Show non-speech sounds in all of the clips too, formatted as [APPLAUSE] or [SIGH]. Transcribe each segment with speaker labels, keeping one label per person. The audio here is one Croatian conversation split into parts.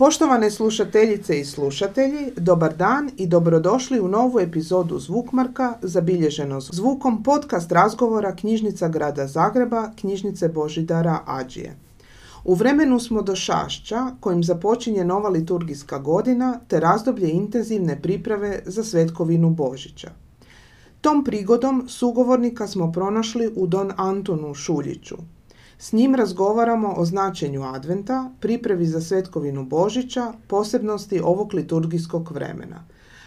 Speaker 1: Poštovane slušateljice i slušatelji, dobar dan i dobrodošli u novu epizodu Zvukmarka zabilježeno zvukom podcast razgovora Knjižnica grada Zagreba, Knjižnice Božidara Ađije. U vremenu smo do Šašća, kojim započinje nova liturgijska godina, te razdoblje intenzivne priprave za svetkovinu Božića. Tom prigodom sugovornika smo pronašli u Don Antonu Šuljiću, s njim razgovaramo o značenju adventa, pripravi za svetkovinu Božića, posebnosti ovog liturgijskog vremena.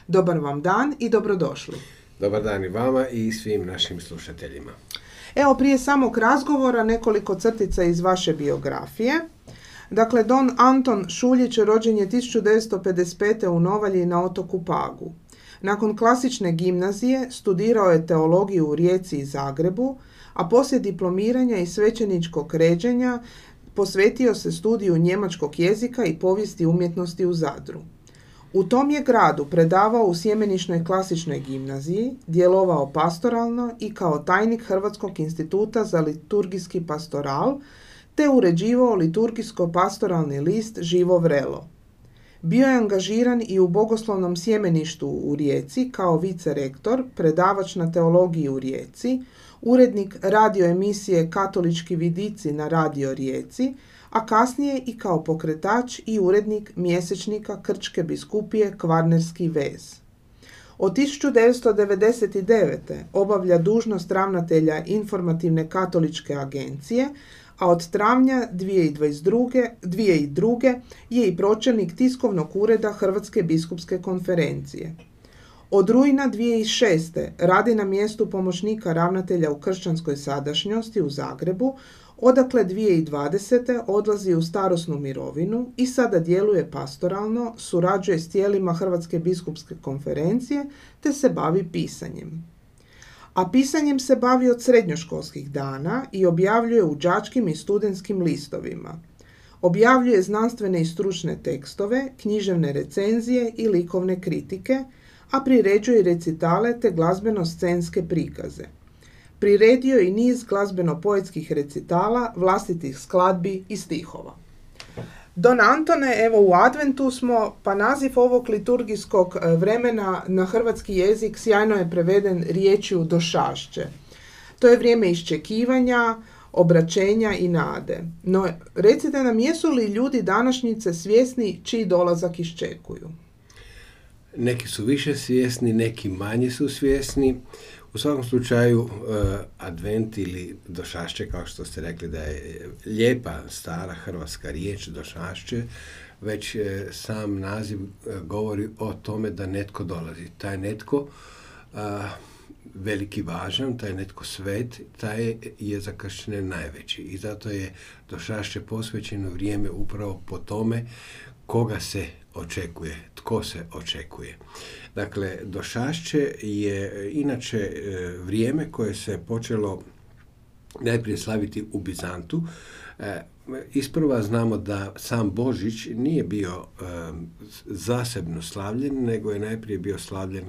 Speaker 1: Dobar vam dan i dobrodošli.
Speaker 2: Dobar dan i vama i svim našim slušateljima.
Speaker 1: Evo prije samog razgovora nekoliko crtica iz vaše biografije. Dakle, Don Anton Šuljić rođen je 1955. u Novalji na otoku Pagu. Nakon klasične gimnazije studirao je teologiju u Rijeci i Zagrebu, a poslije diplomiranja i svećeničkog ređenja posvetio se studiju njemačkog jezika i povijesti umjetnosti u Zadru. U tom je gradu predavao u Sjemenišnoj klasičnoj gimnaziji, djelovao pastoralno i kao tajnik Hrvatskog instituta za liturgijski pastoral, te uređivao liturgijsko-pastoralni list Živo vrelo. Bio je angažiran i u bogoslovnom sjemeništu u Rijeci kao vicerektor, predavač na teologiji u Rijeci, urednik radio emisije Katolički vidici na Radio Rijeci, a kasnije i kao pokretač i urednik mjesečnika Krčke biskupije Kvarnerski vez. Od 1999. obavlja dužnost ravnatelja informativne katoličke agencije, a od travnja 2022. 2002. je i pročelnik tiskovnog ureda Hrvatske biskupske konferencije. Od rujna 2006. radi na mjestu pomoćnika ravnatelja u kršćanskoj sadašnjosti u Zagrebu, odakle 2020. odlazi u starosnu mirovinu i sada djeluje pastoralno, surađuje s tijelima Hrvatske biskupske konferencije te se bavi pisanjem. A pisanjem se bavi od srednjoškolskih dana i objavljuje u đačkim i studentskim listovima. Objavljuje znanstvene i stručne tekstove, književne recenzije i likovne kritike – a priređuje recitale te glazbeno-scenske prikaze. Priredio i niz glazbeno-poetskih recitala, vlastitih skladbi i stihova. Don Antone, evo u adventu smo, pa naziv ovog liturgijskog e, vremena na hrvatski jezik sjajno je preveden riječju došašće. To je vrijeme iščekivanja, obraćenja i nade. No, recite nam, jesu li ljudi današnjice svjesni čiji dolazak iščekuju?
Speaker 2: Neki su više svjesni, neki manje su svjesni. U svakom slučaju, eh, advent ili došašće, kao što ste rekli da je lijepa, stara hrvatska riječ došašće, već eh, sam naziv govori o tome da netko dolazi. Taj netko veliki važan, taj netko svet, taj je za kršćane najveći. I zato je došašće posvećeno vrijeme upravo po tome koga se očekuje, tko se očekuje. Dakle, došašće je inače e, vrijeme koje se počelo najprije slaviti u Bizantu. E, isprva znamo da sam Božić nije bio e, zasebno slavljen, nego je najprije bio slavljen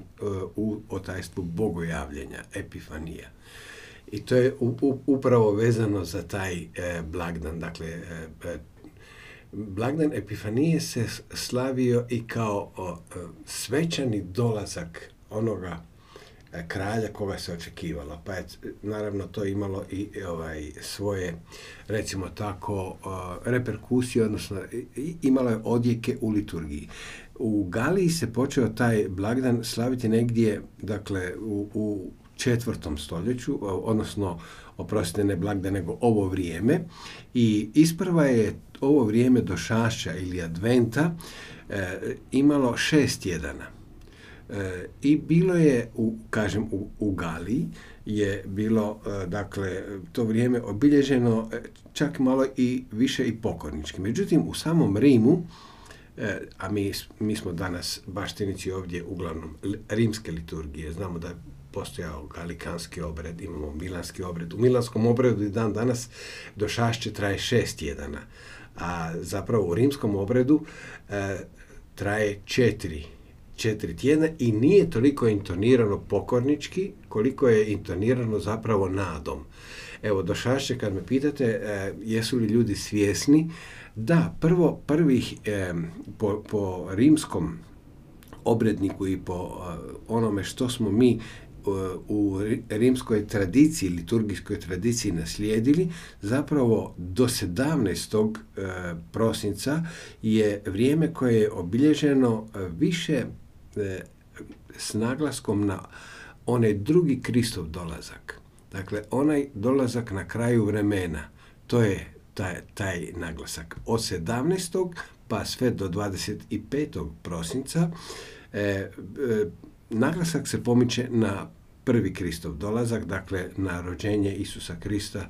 Speaker 2: u otajstvu bogojavljenja, epifanija. I to je upravo vezano za taj blagdan, dakle blagdan Epifanije se slavio i kao o, svečani dolazak onoga e, kralja koga se očekivalo. Pa je naravno to imalo i ovaj svoje recimo tako reperkusije, odnosno imalo je odjeke u liturgiji. U Galiji se počeo taj blagdan slaviti negdje, dakle, u, u četvrtom stoljeću, odnosno, oprostite, ne blagdan, nego ovo vrijeme. I isprva je ovo vrijeme došašća ili adventa e, imalo šest tjedana. E, I bilo je, u, kažem, u, u Galiji je bilo, e, dakle, to vrijeme obilježeno čak malo i više i pokornički. Međutim, u samom Rimu, a mi, mi smo danas baštinici ovdje uglavnom rimske liturgije, znamo da postojao galikanski obred, imamo milanski obred. U milanskom obredu i dan danas došašće traje šest tjedana a zapravo u rimskom obredu e, traje četiri četiri tjedna i nije toliko intonirano pokornički koliko je intonirano zapravo nadom. Evo, do šašće kad me pitate e, jesu li ljudi svjesni, da, prvo, prvih po, po rimskom obredniku i po e, onome što smo mi e, u rimskoj tradiciji, liturgijskoj tradiciji naslijedili, zapravo do 17. prosinca je vrijeme koje je obilježeno više s naglaskom na onaj drugi Kristov dolazak. Dakle, onaj dolazak na kraju vremena, to je taj, taj naglasak. Od 17. pa sve do 25. prosinca e, e, naglasak se pomiče na prvi Kristov dolazak, dakle na rođenje Isusa Krista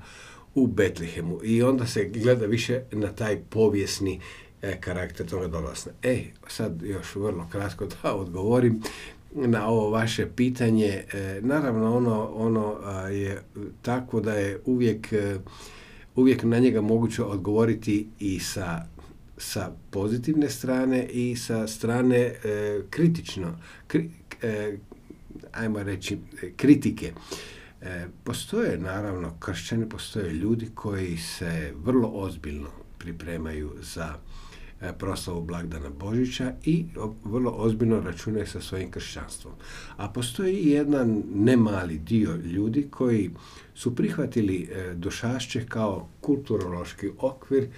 Speaker 2: u Betlihemu. I onda se gleda više na taj povijesni e, karakter toga dolaska. E, sad još vrlo kratko da odgovorim na ovo vaše pitanje. E, naravno, ono, ono je tako da je uvijek, e, uvijek na njega moguće odgovoriti i sa, sa pozitivne strane i sa strane e, kritično, ajmo reći, kritike. Postoje, naravno, kršćani, postoje ljudi koji se vrlo ozbiljno pripremaju za E, proslavu blagdana Božića i vrlo ozbiljno računaju sa svojim kršćanstvom. A postoji i jedan nemali dio ljudi koji su prihvatili e, došašće kao kulturološki okvir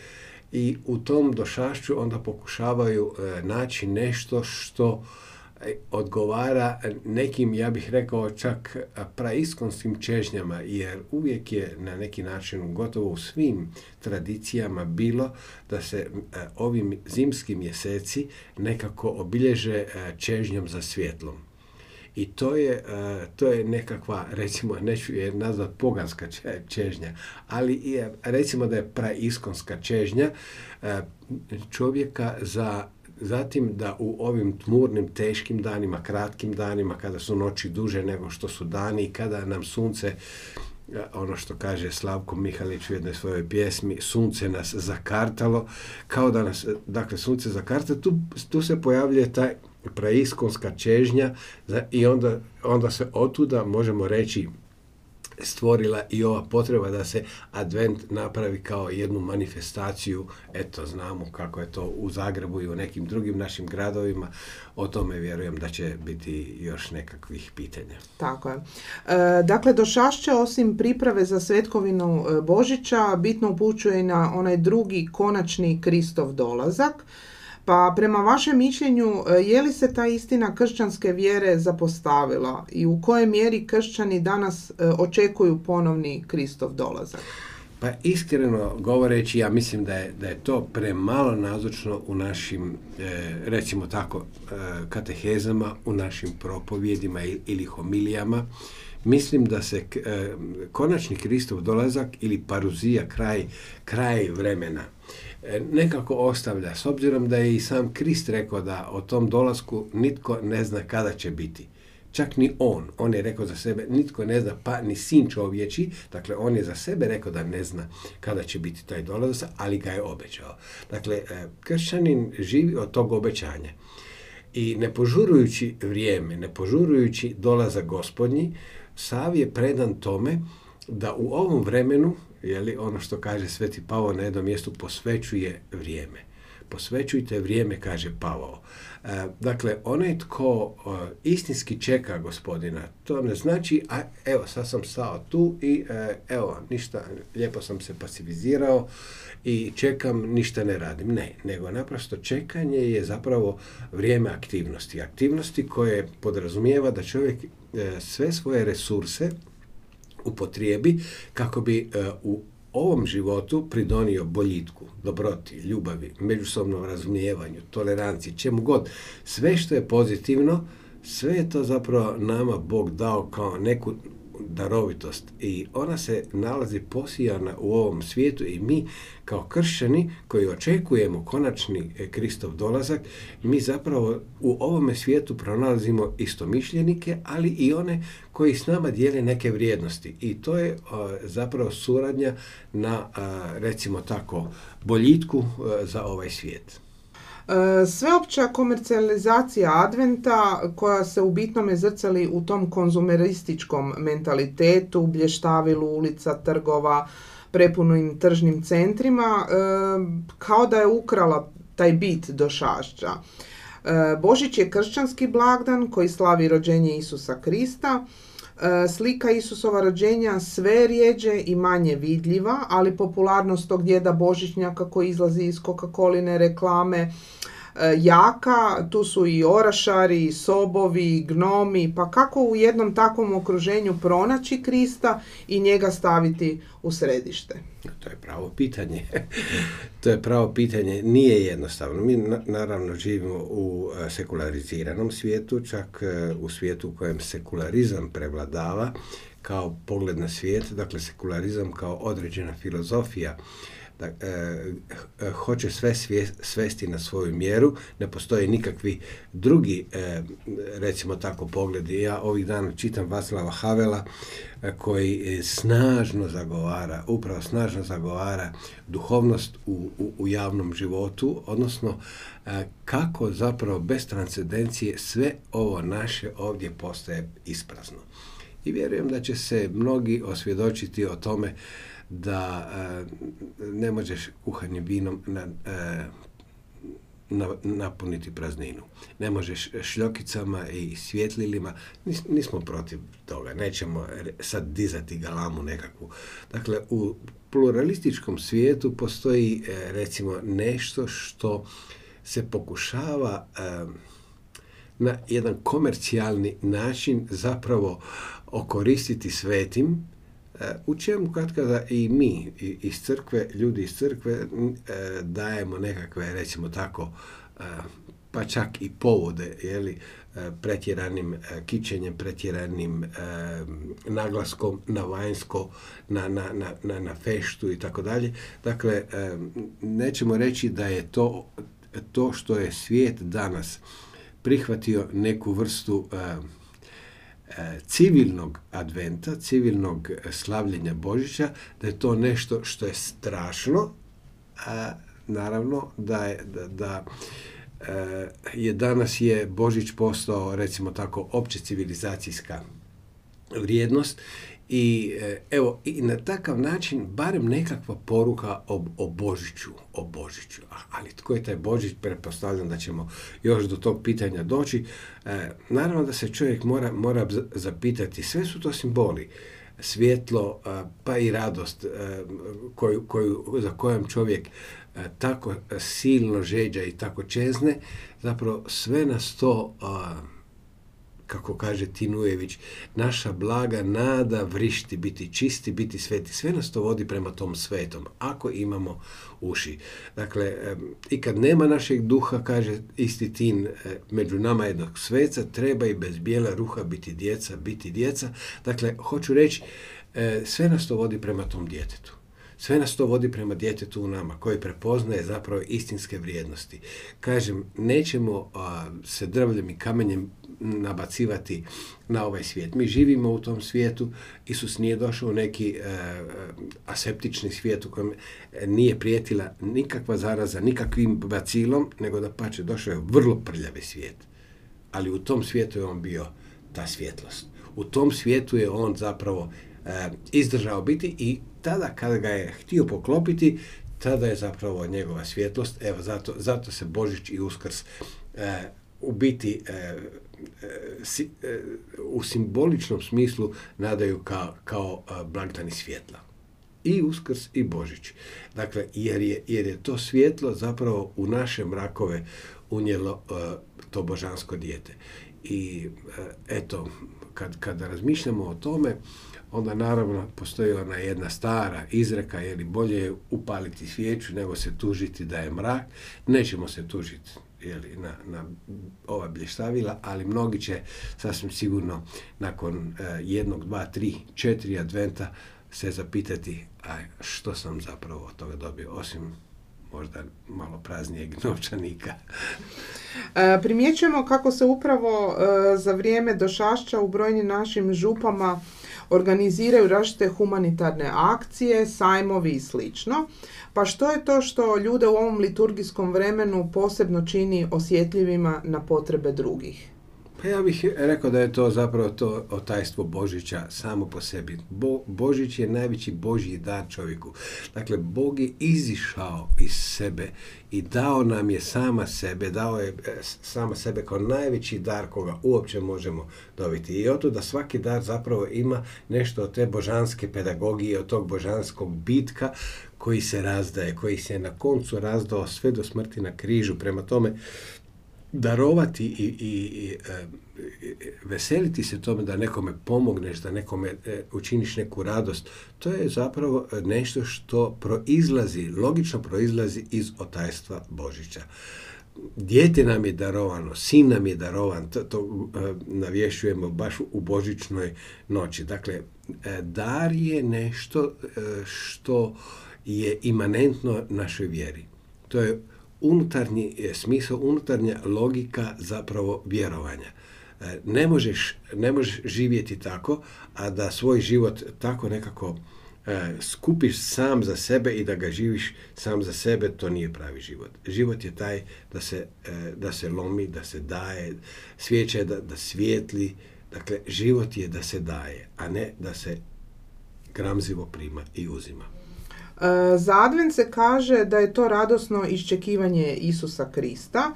Speaker 2: i u tom došašću onda pokušavaju e, naći nešto što odgovara nekim, ja bih rekao, čak praiskonskim čežnjama, jer uvijek je na neki način gotovo u svim tradicijama bilo da se e, ovim zimski mjeseci nekako obilježe e, čežnjom za svjetlom. I to je, e, to je nekakva, recimo, neću je nazvat poganska čežnja, ali recimo da je praiskonska čežnja čovjeka za Zatim da u ovim tmurnim, teškim danima, kratkim danima, kada su noći duže nego što su dani i kada nam sunce ono što kaže Slavko Mihalić u jednoj svojoj pjesmi, sunce nas zakartalo, kao da nas, dakle, sunce zakarta, tu, tu se pojavljuje taj praiskonska čežnja i onda, onda se otuda možemo reći stvorila i ova potreba da se advent napravi kao jednu manifestaciju. Eto, znamo kako je to u Zagrebu i u nekim drugim našim gradovima. O tome vjerujem da će biti još nekakvih pitanja.
Speaker 1: Tako je. E, dakle, do Šašća osim priprave za svetkovinu e, Božića bitno upućuje na onaj drugi konačni Kristov dolazak. Pa prema vašem mišljenju, e, je li se ta istina kršćanske vjere zapostavila i u kojoj mjeri kršćani danas e, očekuju ponovni Kristov dolazak?
Speaker 2: Pa iskreno govoreći, ja mislim da je, da je to premalo nazočno u našim, e, recimo tako, katehezama, u našim propovjedima ili homilijama. Mislim da se konačni Kristov dolazak ili paruzija, kraj, kraj vremena, E, nekako ostavlja, s obzirom da je i sam Krist rekao da o tom dolasku nitko ne zna kada će biti. Čak ni on. On je rekao za sebe, nitko ne zna, pa ni sin čovječi. Dakle, on je za sebe rekao da ne zna kada će biti taj dolazak, ali ga je obećao. Dakle, e, kršćanin živi od tog obećanja. I ne požurujući vrijeme, ne požurujući dolazak gospodnji, Sav je predan tome da u ovom vremenu je li ono što kaže Sveti Pavao na jednom mjestu posvećuje vrijeme. Posvećujte vrijeme, kaže Pavao. E, dakle, onaj tko e, istinski čeka gospodina, to ne znači, a evo, sad sam stao tu i e, evo, ništa, lijepo sam se pasivizirao i čekam, ništa ne radim. Ne, nego naprosto čekanje je zapravo vrijeme aktivnosti. Aktivnosti koje podrazumijeva da čovjek sve svoje resurse upotrijebi kako bi e, u ovom životu pridonio boljitku, dobroti, ljubavi, međusobnom razumijevanju, toleranciji, čemu god. Sve što je pozitivno, sve je to zapravo nama Bog dao kao neku darovitost i ona se nalazi posijana u ovom svijetu i mi kao kršćani koji očekujemo konačni e, Kristov dolazak, mi zapravo u ovome svijetu pronalazimo istomišljenike, ali i one koji s nama dijele neke vrijednosti. I to je zapravo suradnja na, recimo tako, boljitku za ovaj svijet.
Speaker 1: E, sveopća komercijalizacija adventa koja se u bitnome zrcali u tom konzumerističkom mentalitetu, blještavilu ulica, trgova, prepunim tržnim centrima, e, kao da je ukrala taj bit do šašća. E, Božić je kršćanski blagdan koji slavi rođenje Isusa Krista, slika Isusova rođenja sve rijeđe i manje vidljiva, ali popularnost tog djeda Božićnjaka koji izlazi iz Coca-Coline reklame e, jaka, tu su i orašari, sobovi, gnomi, pa kako u jednom takvom okruženju pronaći Krista i njega staviti u središte?
Speaker 2: To je pravo pitanje. [LAUGHS] to je pravo pitanje. Nije jednostavno. Mi naravno živimo u e, sekulariziranom svijetu, čak e, u svijetu u kojem sekularizam prevladava kao pogled na svijet, dakle sekularizam kao određena filozofija da, e, e, hoće sve svesti na svoju mjeru, ne postoje nikakvi drugi, e, recimo tako, pogledi. Ja ovih dana čitam Vaslava Havela koji snažno zagovara, upravo snažno zagovara duhovnost u, u, u javnom životu, odnosno kako zapravo bez transcendencije sve ovo naše ovdje postaje isprazno. I vjerujem da će se mnogi osvjedočiti o tome da e, ne možeš kuhanjem vinom na, e, napuniti prazninu. Ne možeš šljokicama i svjetlilima, nismo protiv toga, nećemo sad dizati galamu nekakvu. Dakle, u pluralističkom svijetu postoji e, recimo nešto što se pokušava na jedan komercijalni način zapravo okoristiti svetim u čemu kad kada i mi iz crkve, ljudi iz crkve e, dajemo nekakve, recimo tako, e, pa čak i povode, jeli, e, pretjeranim kićenjem, pretjeranim naglaskom na vanjsko, na, na, na, na feštu i tako dalje. Dakle, nećemo reći da je to, to što je svijet danas prihvatio neku vrstu E, civilnog adventa, civilnog slavljenja Božića, da je to nešto što je strašno, a naravno da je, da, da e, je danas je Božić postao recimo tako opće civilizacijska vrijednost i e, evo, i na takav način barem nekakva poruka o, o Božiću, o Božiću. Ali tko je taj Božić? Pretpostavljam da ćemo još do tog pitanja doći. E, naravno da se čovjek mora, mora zapitati, sve su to simboli. Svjetlo, pa i radost koju, koju, za kojom čovjek tako silno žeđa i tako čezne, zapravo sve nas to kako kaže Tinujević, naša blaga nada vrišti, biti čisti, biti sveti. Sve nas to vodi prema tom svetom, ako imamo uši. Dakle, i kad nema našeg duha, kaže isti Tin, e, među nama jednog sveca, treba i bez bijela ruha biti djeca, biti djeca. Dakle, hoću reći, e, sve nas to vodi prema tom djetetu. Sve nas to vodi prema djetetu u nama, koji prepoznaje zapravo istinske vrijednosti. Kažem, nećemo se drvljem i kamenjem nabacivati na ovaj svijet. Mi živimo u tom svijetu, Isus nije došao u neki e, aseptični svijet u kojem nije prijetila nikakva zaraza, nikakvim bacilom, nego da pače došao je vrlo prljavi svijet. Ali u tom svijetu je on bio ta svjetlost. U tom svijetu je on zapravo e, izdržao biti i tada kada ga je htio poklopiti, tada je zapravo njegova svjetlost. Evo, zato, zato se Božić i Uskrs e, u biti e, e, u simboličnom smislu nadaju kao, kao blagdani svjetla. I Uskrs i Božić. Dakle, jer je, jer je to svjetlo zapravo u naše mrakove unijelo to božansko dijete. I eto, kad, kada razmišljamo o tome, onda naravno postoji ona jedna stara izreka, je bolje je upaliti svijeću nego se tužiti da je mrak. Nećemo se tužiti jeli, na, na ova blještavila, ali mnogi će sasvim sigurno nakon uh, jednog, dva, tri, četiri adventa se zapitati a što sam zapravo od toga dobio, osim možda malo praznijeg [LAUGHS] novčanika.
Speaker 1: E, primjećujemo kako se upravo e, za vrijeme došašća u brojnim našim župama organiziraju različite humanitarne akcije, sajmovi i slično. Pa što je to što ljude u ovom liturgijskom vremenu posebno čini osjetljivima na potrebe drugih?
Speaker 2: Pa ja bih rekao da je to zapravo to otajstvo Božića samo po sebi. Bo, Božić je najveći Božji dar čovjeku. Dakle, Bog je izišao iz sebe i dao nam je sama sebe, dao je e, sama sebe kao najveći dar koga uopće možemo dobiti. I oto da svaki dar zapravo ima nešto od te božanske pedagogije, od tog božanskog bitka koji se razdaje, koji se na koncu razdao sve do smrti na križu. Prema tome, darovati i, i, e, veseliti se tome da nekome pomogneš, da nekome e, učiniš neku radost, to je zapravo nešto što proizlazi, logično proizlazi iz otajstva Božića. Dijete nam je darovano, sin nam je darovan, to, to e, navješujemo baš u božićnoj noći. Dakle, dar je nešto što je imanentno našoj vjeri. To je unutarnji smisao, unutarnja logika zapravo vjerovanja. E, ne možeš, ne možeš živjeti tako, a da svoj život tako nekako e, skupiš sam za sebe i da ga živiš sam za sebe, to nije pravi život. Život je taj da se, e, da se lomi, da se daje, svijeća je da, da svijetli, dakle život je da se daje, a ne da se gramzivo prima i uzima.
Speaker 1: E, za advent se kaže da je to radosno iščekivanje Isusa Krista,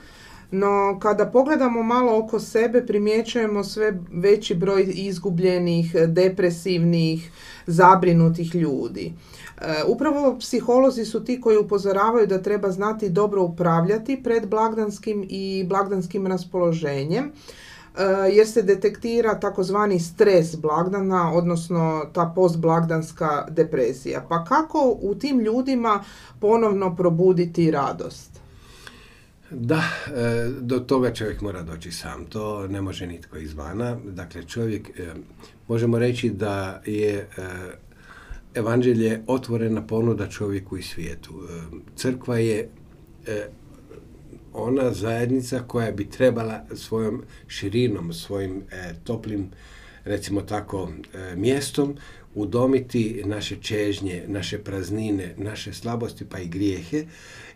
Speaker 1: no kada pogledamo malo oko sebe primjećujemo sve veći broj izgubljenih, depresivnih, zabrinutih ljudi. E, upravo psiholozi su ti koji upozoravaju da treba znati dobro upravljati pred blagdanskim i blagdanskim raspoloženjem jer se detektira takozvani stres blagdana, odnosno ta postblagdanska depresija. Pa kako u tim ljudima ponovno probuditi radost?
Speaker 2: Da, e, do toga čovjek mora doći sam. To ne može nitko izvana. Dakle, čovjek, e, možemo reći da je evanđelje otvorena ponuda čovjeku i svijetu. Crkva je ona zajednica koja bi trebala svojom širinom, svojim e, toplim, recimo tako, e, mjestom udomiti naše čežnje, naše praznine, naše slabosti pa i grijehe.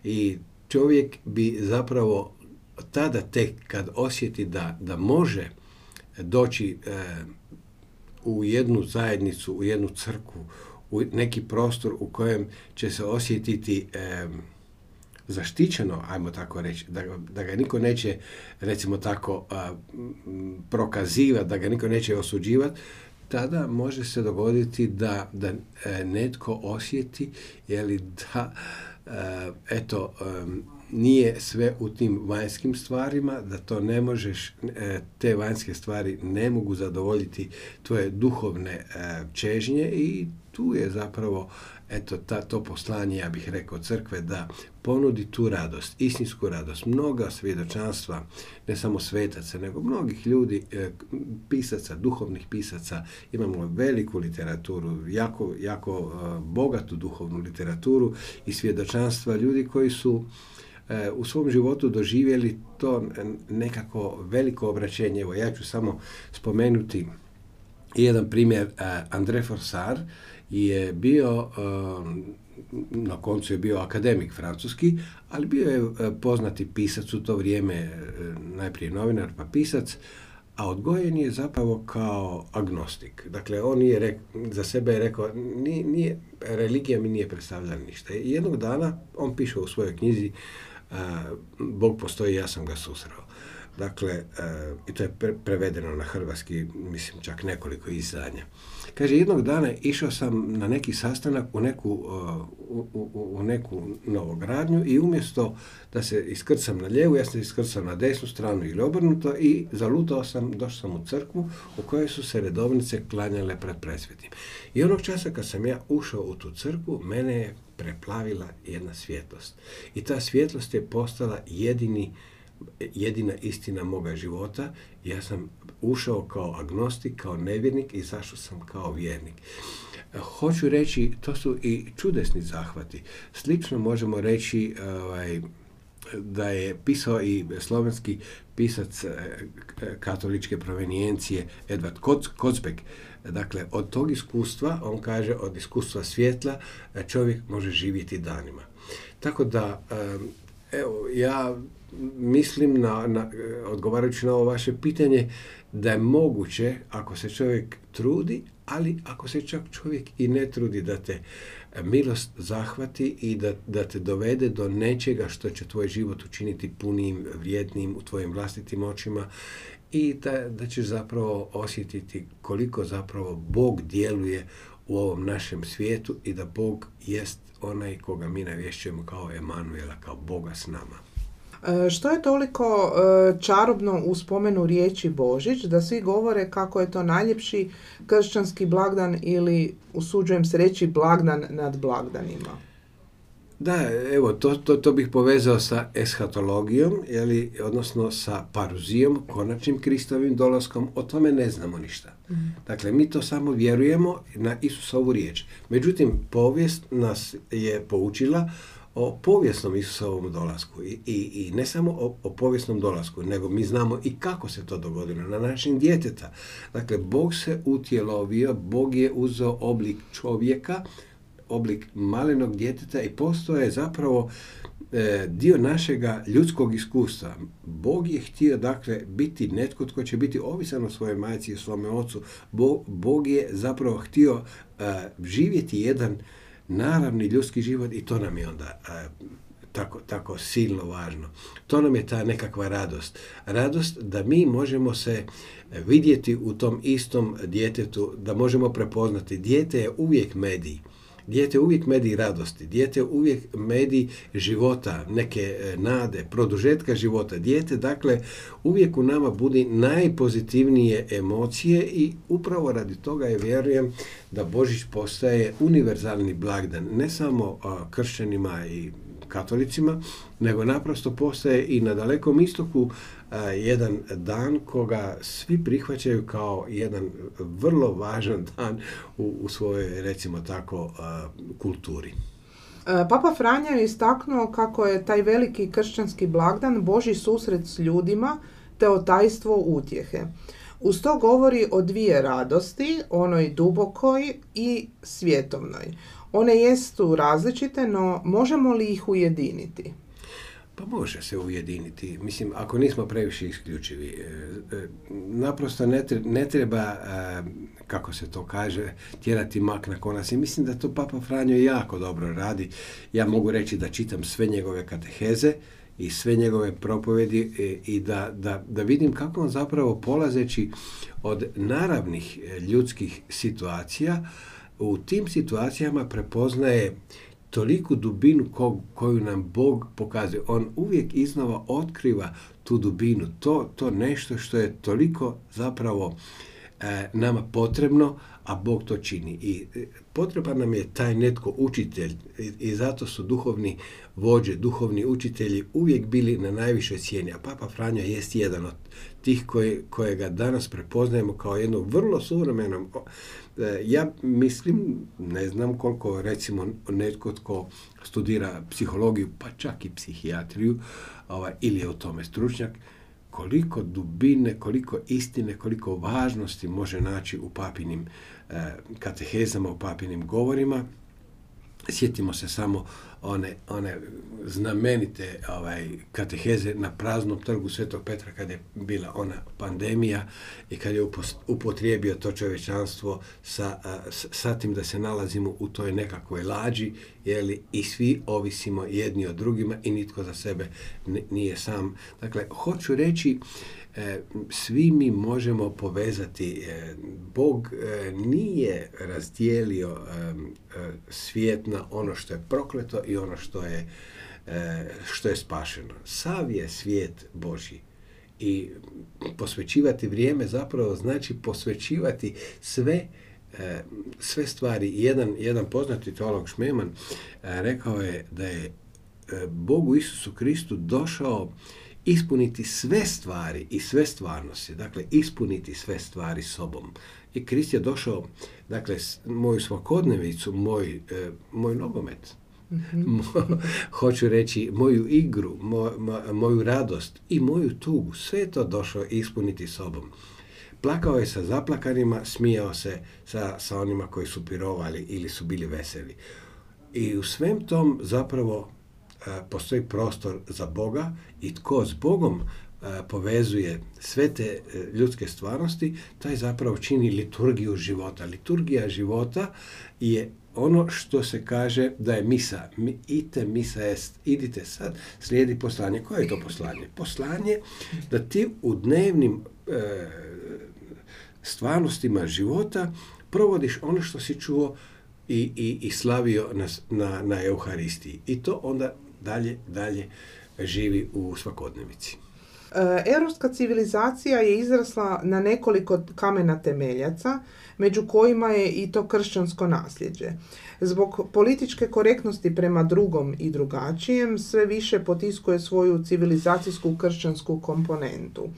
Speaker 2: I čovjek bi zapravo tada tek kad osjeti da, da može doći e, u jednu zajednicu, u jednu crku, u neki prostor u kojem će se osjetiti zaštićeno, ajmo tako reći, da, da ga niko neće, recimo tako, prokazivati, da ga niko neće osuđivati, tada može se dogoditi da, da e, netko osjeti, li da, e, eto, nije sve u tim vanjskim stvarima, da to ne možeš, e, te vanjske stvari ne mogu zadovoljiti tvoje duhovne čežnje i tu je zapravo eto ta, to poslanje, ja bih rekao, crkve da ponudi tu radost, istinsku radost. Mnoga svjedočanstva, ne samo svetaca, nego mnogih ljudi, e, pisaca, duhovnih pisaca, imamo veliku literaturu, jako, jako e, bogatu duhovnu literaturu i svjedočanstva ljudi koji su e, u svom životu doživjeli to nekako veliko obraćenje. Evo, ja ću samo spomenuti jedan primjer André Forsar, je bio, um, na koncu je bio akademik francuski, ali bio je uh, poznati pisac u to vrijeme, uh, najprije novinar pa pisac, a odgojen je zapravo kao agnostik. Dakle, on je za sebe je rekao, nije, nije, religija mi nije predstavljala ništa. Jednog dana on piše u svojoj knjizi uh, Bog postoji, ja sam ga susreo. Dakle, i to je prevedeno na hrvatski, mislim čak nekoliko izdanja. Kaže, jednog dana išao sam na neki sastanak u neku, uh, u, u, u neku novogradnju i umjesto da se iskrcam na lijevu, ja sam iskrcam na desnu stranu ili obrnuto i zalutao sam, došao sam u crkvu u kojoj su se redovnice klanjale pred presvetim. I onog časa kad sam ja ušao u tu crkvu, mene je preplavila jedna svjetlost. I ta svjetlost je postala jedini jedina istina moga života. Ja sam ušao kao agnostik, kao nevjernik i zašao sam kao vjernik. Hoću reći, to su i čudesni zahvati. Slično možemo reći ovaj, da je pisao i slovenski pisac katoličke provenijencije Edvard Kocbek. Dakle, od tog iskustva, on kaže, od iskustva svjetla čovjek može živjeti danima. Tako da, evo, ja mislim, na, na, odgovarajući na ovo vaše pitanje, da je moguće, ako se čovjek trudi, ali ako se čak čovjek i ne trudi da te milost zahvati i da, da te dovede do nečega što će tvoj život učiniti punim, vrijednim u tvojim vlastitim očima i da, da ćeš zapravo osjetiti koliko zapravo Bog djeluje u ovom našem svijetu i da Bog jest onaj koga mi navješćujemo kao Emanuela, kao Boga s nama.
Speaker 1: E, što je toliko e, čarobno u spomenu riječi Božić da svi govore kako je to najljepši kršćanski blagdan ili usuđujem se reći blagdan nad blagdanima?
Speaker 2: Da, evo, to, to, to bih povezao sa eshatologijom, jeli, odnosno sa paruzijom, konačnim Kristovim dolaskom, o tome ne znamo ništa. Mhm. Dakle, mi to samo vjerujemo na Isusovu riječ. Međutim, povijest nas je poučila o povijesnom Isusovom dolasku I, i, i ne samo o, o, povijesnom dolasku, nego mi znamo i kako se to dogodilo na način djeteta. Dakle, Bog se utjelovio, Bog je uzeo oblik čovjeka, oblik malenog djeteta i postoje zapravo e, dio našega ljudskog iskustva. Bog je htio dakle biti netko tko će biti ovisan o svojoj majci i svome ocu. Bog, Bog je zapravo htio e, živjeti jedan naravni ljudski život i to nam je onda a, tako, tako silno važno. To nam je ta nekakva radost. Radost da mi možemo se vidjeti u tom istom djetetu, da možemo prepoznati. Dijete je uvijek medij. Dijete uvijek medij radosti, dijete uvijek medij života, neke e, nade, produžetka života. Dijete, dakle, uvijek u nama budi najpozitivnije emocije i upravo radi toga je vjerujem da Božić postaje univerzalni blagdan, ne samo kršćanima i katolicima, nego naprosto postaje i na dalekom istoku jedan dan koga svi prihvaćaju kao jedan vrlo važan dan u, u svojoj, recimo tako, kulturi.
Speaker 1: Papa Franja je istaknuo kako je taj veliki kršćanski blagdan Boži susret s ljudima te otajstvo utjehe. Uz to govori o dvije radosti, onoj dubokoj i svjetovnoj. One jesu različite, no možemo li ih ujediniti?
Speaker 2: Pa može se ujediniti. Mislim, ako nismo previše isključivi. E, e, naprosto ne treba, e, kako se to kaže, tjerati mak na konac. I mislim da to Papa Franjo jako dobro radi. Ja mogu reći da čitam sve njegove kateheze i sve njegove propovedi i da, da, da vidim kako on zapravo polazeći od naravnih ljudskih situacija, u tim situacijama prepoznaje toliku dubinu koju nam Bog pokazuje. On uvijek iznova otkriva tu dubinu, to, to nešto što je toliko zapravo nama potrebno, a Bog to čini. I e, potreban nam je taj netko učitelj i, zato su duhovni vođe, duhovni učitelji uvijek bili na najvišoj cijeni. A Papa Franja jest jedan od tih koje, kojega danas prepoznajemo kao jednog vrlo suvremenom E, ja mislim, ne znam koliko recimo netko tko studira psihologiju, pa čak i psihijatriju, ovaj, ili je u tome stručnjak, koliko dubine, koliko istine, koliko važnosti može naći u papinim e, katehezama, u papinim govorima. Sjetimo se samo one, one znamenite ovaj, kateheze na praznom trgu Svetog Petra kad je bila ona pandemija i kad je upotrijebio to čovječanstvo sa, sa tim da se nalazimo u toj nekakvoj lađi jeli, i svi ovisimo jedni od drugima i nitko za sebe nije sam. Dakle, hoću reći E, svi mi možemo povezati. E, Bog e, nije razdijelio svijet na ono što je prokleto i ono što je, što je spašeno. Sav je svijet Božji. I posvećivati vrijeme zapravo znači posvećivati sve sve stvari. Jedan, jedan poznati teolog Šmeman rekao je da je Bogu Isusu Kristu došao ispuniti sve stvari i sve stvarnosti, dakle ispuniti sve stvari sobom. I Krist je došao, dakle, moju svakodnevicu, moj, e, moj nogomet, [LAUGHS] hoću reći moju igru, moju radost i moju tugu. Sve to došao ispuniti sobom. Plakao je sa zaplakanima, smijao se sa, sa onima koji su pirovali ili su bili veseli. I u svem tom zapravo postoji prostor za Boga i tko s Bogom povezuje sve te e, ljudske stvarnosti, taj zapravo čini liturgiju života. Liturgija života je ono što se kaže da je misa. Mi, ite misa jest, idite sad, slijedi poslanje. Koje je to poslanje? Poslanje da ti u dnevnim e, stvarnostima života provodiš ono što si čuo i, i, i slavio na, na, na Euharistiji. I to onda dalje, dalje živi u svakodnevici.
Speaker 1: E, europska civilizacija je izrasla na nekoliko kamena temeljaca, među kojima je i to kršćansko nasljeđe. Zbog političke korektnosti prema drugom i drugačijem sve više potiskuje svoju civilizacijsku kršćansku komponentu.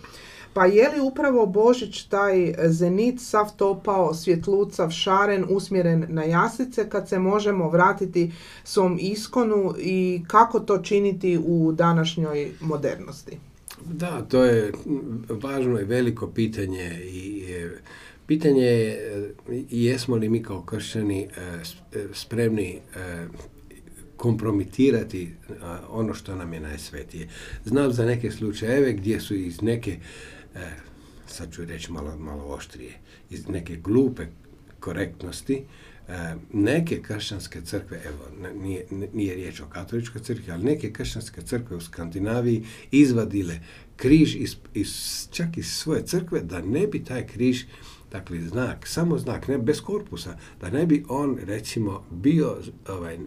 Speaker 1: Pa je li upravo Božić taj zenit sav topao, svjetlucav, šaren, usmjeren na jaslice kad se možemo vratiti svom iskonu i kako to činiti u današnjoj modernosti?
Speaker 2: Da, to je važno i veliko pitanje i pitanje je jesmo li mi kao kršćani e, e, spremni e, kompromitirati ono što nam je najsvetije. Znam za neke slučajeve gdje su iz neke, sad ću reći malo, malo oštrije, iz neke glupe korektnosti, neke kršćanske crkve, evo, nije, nije riječ o katoličkoj crkvi, ali neke kršćanske crkve u Skandinaviji izvadile križ iz, iz, čak iz svoje crkve da ne bi taj križ dakle znak, samo znak, ne bez korpusa, da ne bi on recimo bio ovaj,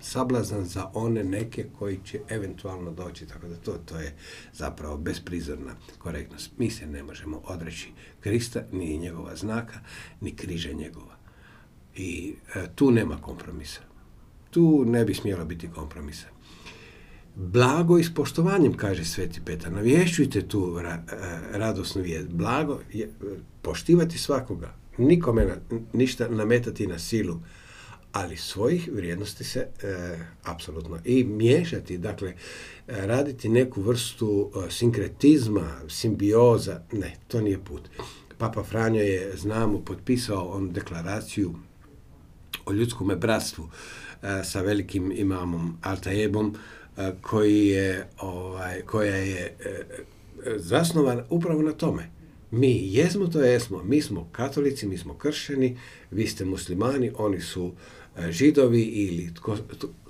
Speaker 2: sablazan za one neke koji će eventualno doći, tako da to, to je zapravo besprizorna korektnost. Mi se ne možemo odreći Krista, ni njegova znaka, ni križa njegova. I e, tu nema kompromisa. Tu ne bi smjelo biti kompromisa. Blago i s poštovanjem, kaže Sveti Petar. Navješćujte tu ra, e, radosnu vijest. Blago je poštivati svakoga. Nikome ništa nametati na silu. Ali svojih vrijednosti se e, apsolutno i miješati, dakle, raditi neku vrstu sinkretizma, simbioza, ne, to nije put. Papa Franjo je, znamo, potpisao on deklaraciju o ljudskom bratstvu e, sa velikim imamom Altajebom e, koji je, ovaj, koja je e, zasnovan upravo na tome. Mi jesmo to jesmo, mi smo katolici, mi smo kršeni, vi ste muslimani, oni su židovi ili tko,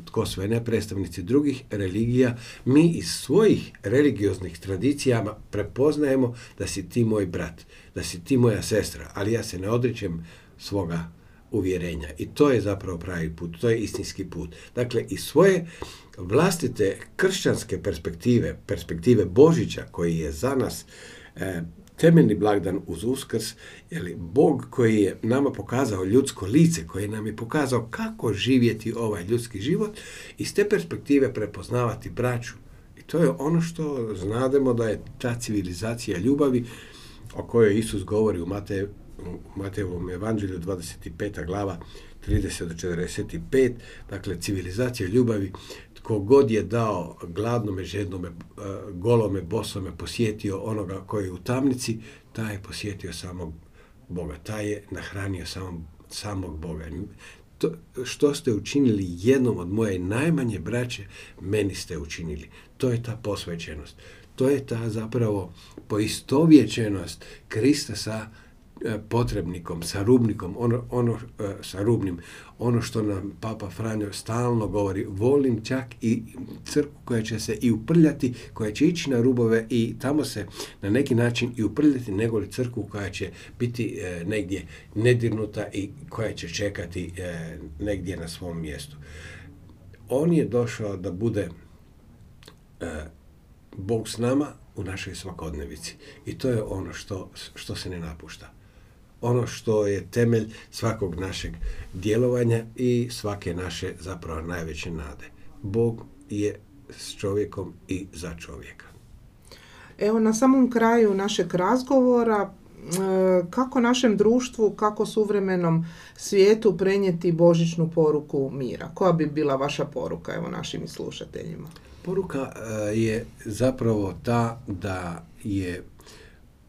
Speaker 2: tko sve ne predstavnici drugih religija, mi iz svojih religioznih tradicijama prepoznajemo da si ti moj brat, da si ti moja sestra, ali ja se ne odričem svoga uvjerenja. I to je zapravo pravi put, to je istinski put. Dakle, i svoje vlastite kršćanske perspektive, perspektive Božića koji je za nas e, temeljni blagdan uz uskrs, jer Bog koji je nama pokazao ljudsko lice, koji nam je pokazao kako živjeti ovaj ljudski život, iz te perspektive prepoznavati braću. I to je ono što znademo da je ta civilizacija ljubavi o kojoj Isus govori u Mateju u Matejevom evanđelju 25. glava 30 do 45, dakle civilizacija ljubavi, tko god je dao gladnome, žednome, e, golome, bosome, posjetio onoga koji je u tamnici, taj je posjetio samog Boga, taj je nahranio samog, samog Boga. To, što ste učinili jednom od moje najmanje braće, meni ste učinili. To je ta posvećenost. To je ta zapravo poistovjećenost Krista sa potrebnikom, sa rubnikom, ono, ono e, sa rubnim, ono što nam Papa Franjo stalno govori, volim čak i crkvu koja će se i uprljati, koja će ići na rubove i tamo se na neki način i uprljati, nego li crkvu koja će biti e, negdje nedirnuta i koja će čekati negdje na svom mjestu. On je došao da bude Bog s nama u našoj svakodnevici. I to je ono što, što se ne napušta ono što je temelj svakog našeg djelovanja i svake naše zapravo najveće nade. Bog je s čovjekom i za čovjeka.
Speaker 1: Evo na samom kraju našeg razgovora kako našem društvu, kako suvremenom svijetu prenijeti božićnu poruku mira? Koja bi bila vaša poruka evo našim slušateljima?
Speaker 2: Poruka e, je zapravo ta da je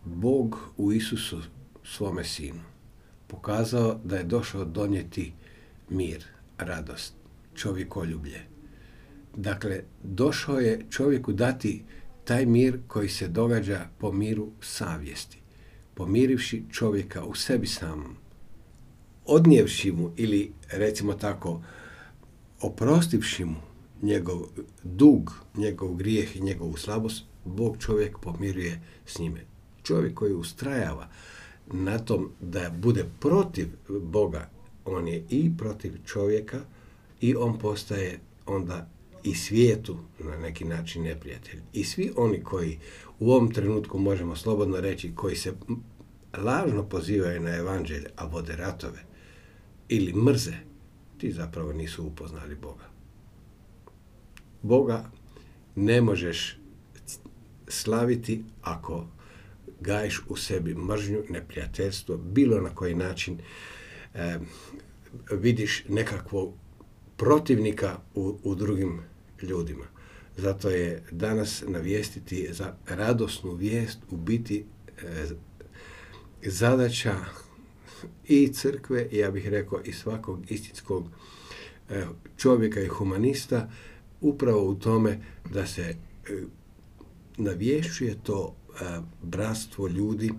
Speaker 2: Bog u Isusu svome sinu pokazao da je došao donijeti mir, radost, čovjekoljublje. Dakle, došao je čovjeku dati taj mir koji se događa po miru savjesti, pomirivši čovjeka u sebi samom, odnijevši mu ili recimo tako oprostivši mu njegov dug, njegov grijeh i njegovu slabost, Bog čovjek pomiruje s njime. Čovjek koji ustrajava na tom da bude protiv Boga, on je i protiv čovjeka i on postaje onda i svijetu na neki način neprijatelj. I svi oni koji u ovom trenutku možemo slobodno reći, koji se lažno pozivaju na evanđelje, a vode ratove ili mrze, ti zapravo nisu upoznali Boga. Boga ne možeš slaviti ako gajiš u sebi mržnju, neprijateljstvo, bilo na koji način e, vidiš nekakvog protivnika u, u drugim ljudima. Zato je danas navijestiti za radosnu vijest u biti e, zadaća i crkve, ja bih rekao i svakog istinskog e, čovjeka i humanista, upravo u tome da se e, navješćuje to bratstvo ljudi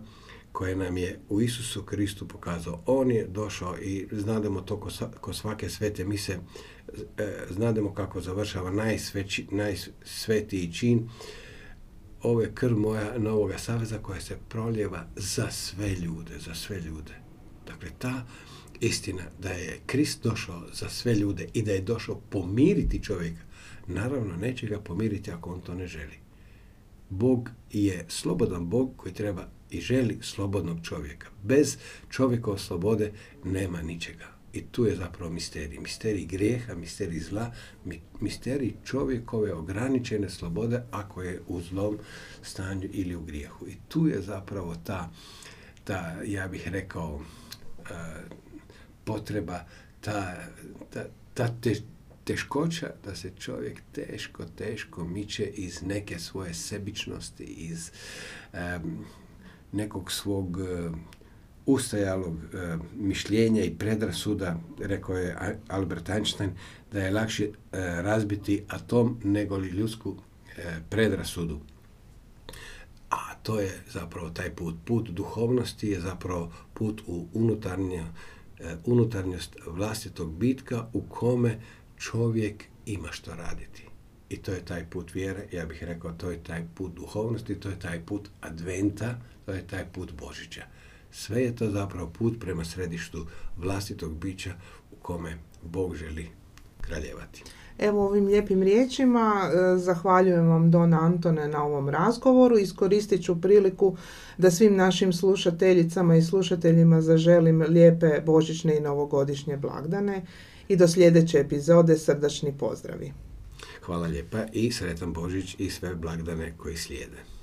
Speaker 2: koje nam je u Isusu Kristu pokazao. On je došao i znademo to ko, svake svete mise, e, znademo kako završava najsveći, najsvetiji čin ove krv moja novoga saveza koja se proljeva za sve ljude, za sve ljude. Dakle, ta istina da je Krist došao za sve ljude i da je došao pomiriti čovjeka, naravno neće ga pomiriti ako on to ne želi. Bog je slobodan Bog koji treba i želi slobodnog čovjeka. Bez čovjekove slobode nema ničega. I tu je zapravo misterij. Misterij grijeha, misterij zla, misterij čovjekove ograničene slobode ako je u zlom stanju ili u grijehu. I tu je zapravo ta, ta ja bih rekao, potreba, ta, ta, ta teškoća da se čovjek teško, teško miče iz neke svoje sebičnosti, iz nekog svog uh, ustajalog e, mišljenja i predrasuda, rekao je Albert Einstein, da je lakše e, razbiti atom nego li ljudsku predrasudu. A to je zapravo taj put. Put duhovnosti je zapravo put u unutarnje, unutarnjost vlastitog bitka u kome čovjek ima što raditi. I to je taj put vjere, ja bih rekao, to je taj put duhovnosti, to je taj put adventa, to je taj put Božića. Sve je to zapravo put prema središtu vlastitog bića u kome Bog želi kraljevati.
Speaker 1: Evo ovim lijepim riječima e, zahvaljujem vam Don Antone na ovom razgovoru. Iskoristit ću priliku da svim našim slušateljicama i slušateljima zaželim lijepe božićne i novogodišnje blagdane i do sljedeće epizode srdačni pozdravi.
Speaker 2: Hvala lijepa i sretan Božić i sve blagdane koji slijede.